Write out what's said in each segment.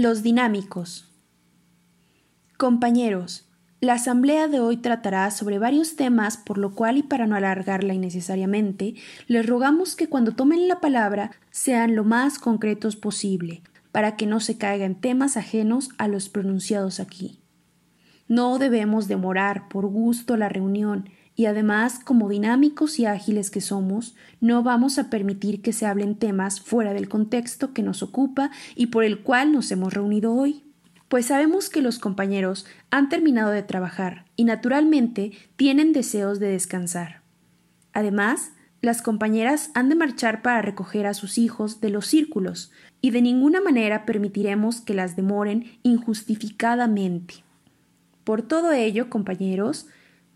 Los dinámicos. Compañeros, la asamblea de hoy tratará sobre varios temas, por lo cual y para no alargarla innecesariamente, les rogamos que cuando tomen la palabra sean lo más concretos posible, para que no se caigan temas ajenos a los pronunciados aquí. No debemos demorar por gusto la reunión, y además, como dinámicos y ágiles que somos, no vamos a permitir que se hablen temas fuera del contexto que nos ocupa y por el cual nos hemos reunido hoy. Pues sabemos que los compañeros han terminado de trabajar y naturalmente tienen deseos de descansar. Además, las compañeras han de marchar para recoger a sus hijos de los círculos, y de ninguna manera permitiremos que las demoren injustificadamente. Por todo ello, compañeros,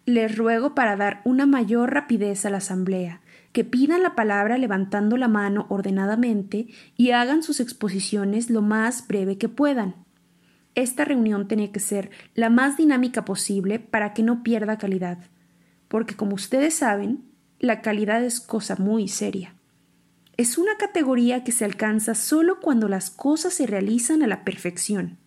les ruego para dar una mayor rapidez a la asamblea, que pidan la palabra levantando la mano ordenadamente y hagan sus exposiciones lo más breve que puedan. Esta reunión tiene que ser la más dinámica posible para que no pierda calidad, porque como ustedes saben, la calidad es cosa muy seria. Es una categoría que se alcanza solo cuando las cosas se realizan a la perfección.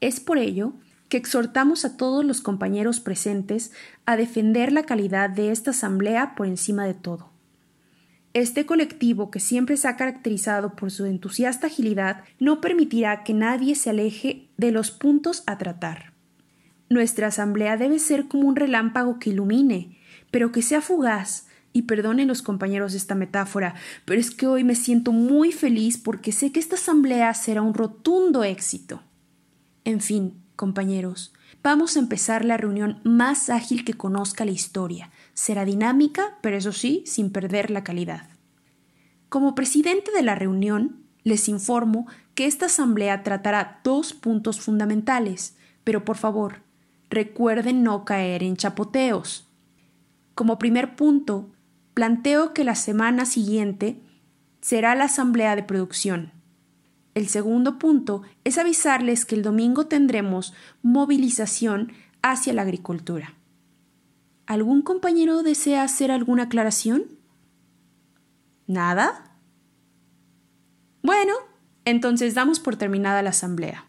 Es por ello que exhortamos a todos los compañeros presentes a defender la calidad de esta asamblea por encima de todo. Este colectivo, que siempre se ha caracterizado por su entusiasta agilidad, no permitirá que nadie se aleje de los puntos a tratar. Nuestra asamblea debe ser como un relámpago que ilumine, pero que sea fugaz, y perdonen los compañeros esta metáfora, pero es que hoy me siento muy feliz porque sé que esta asamblea será un rotundo éxito. En fin, compañeros, vamos a empezar la reunión más ágil que conozca la historia. Será dinámica, pero eso sí, sin perder la calidad. Como presidente de la reunión, les informo que esta asamblea tratará dos puntos fundamentales, pero por favor, recuerden no caer en chapoteos. Como primer punto, planteo que la semana siguiente será la asamblea de producción. El segundo punto es avisarles que el domingo tendremos movilización hacia la agricultura. ¿Algún compañero desea hacer alguna aclaración? ¿Nada? Bueno, entonces damos por terminada la asamblea.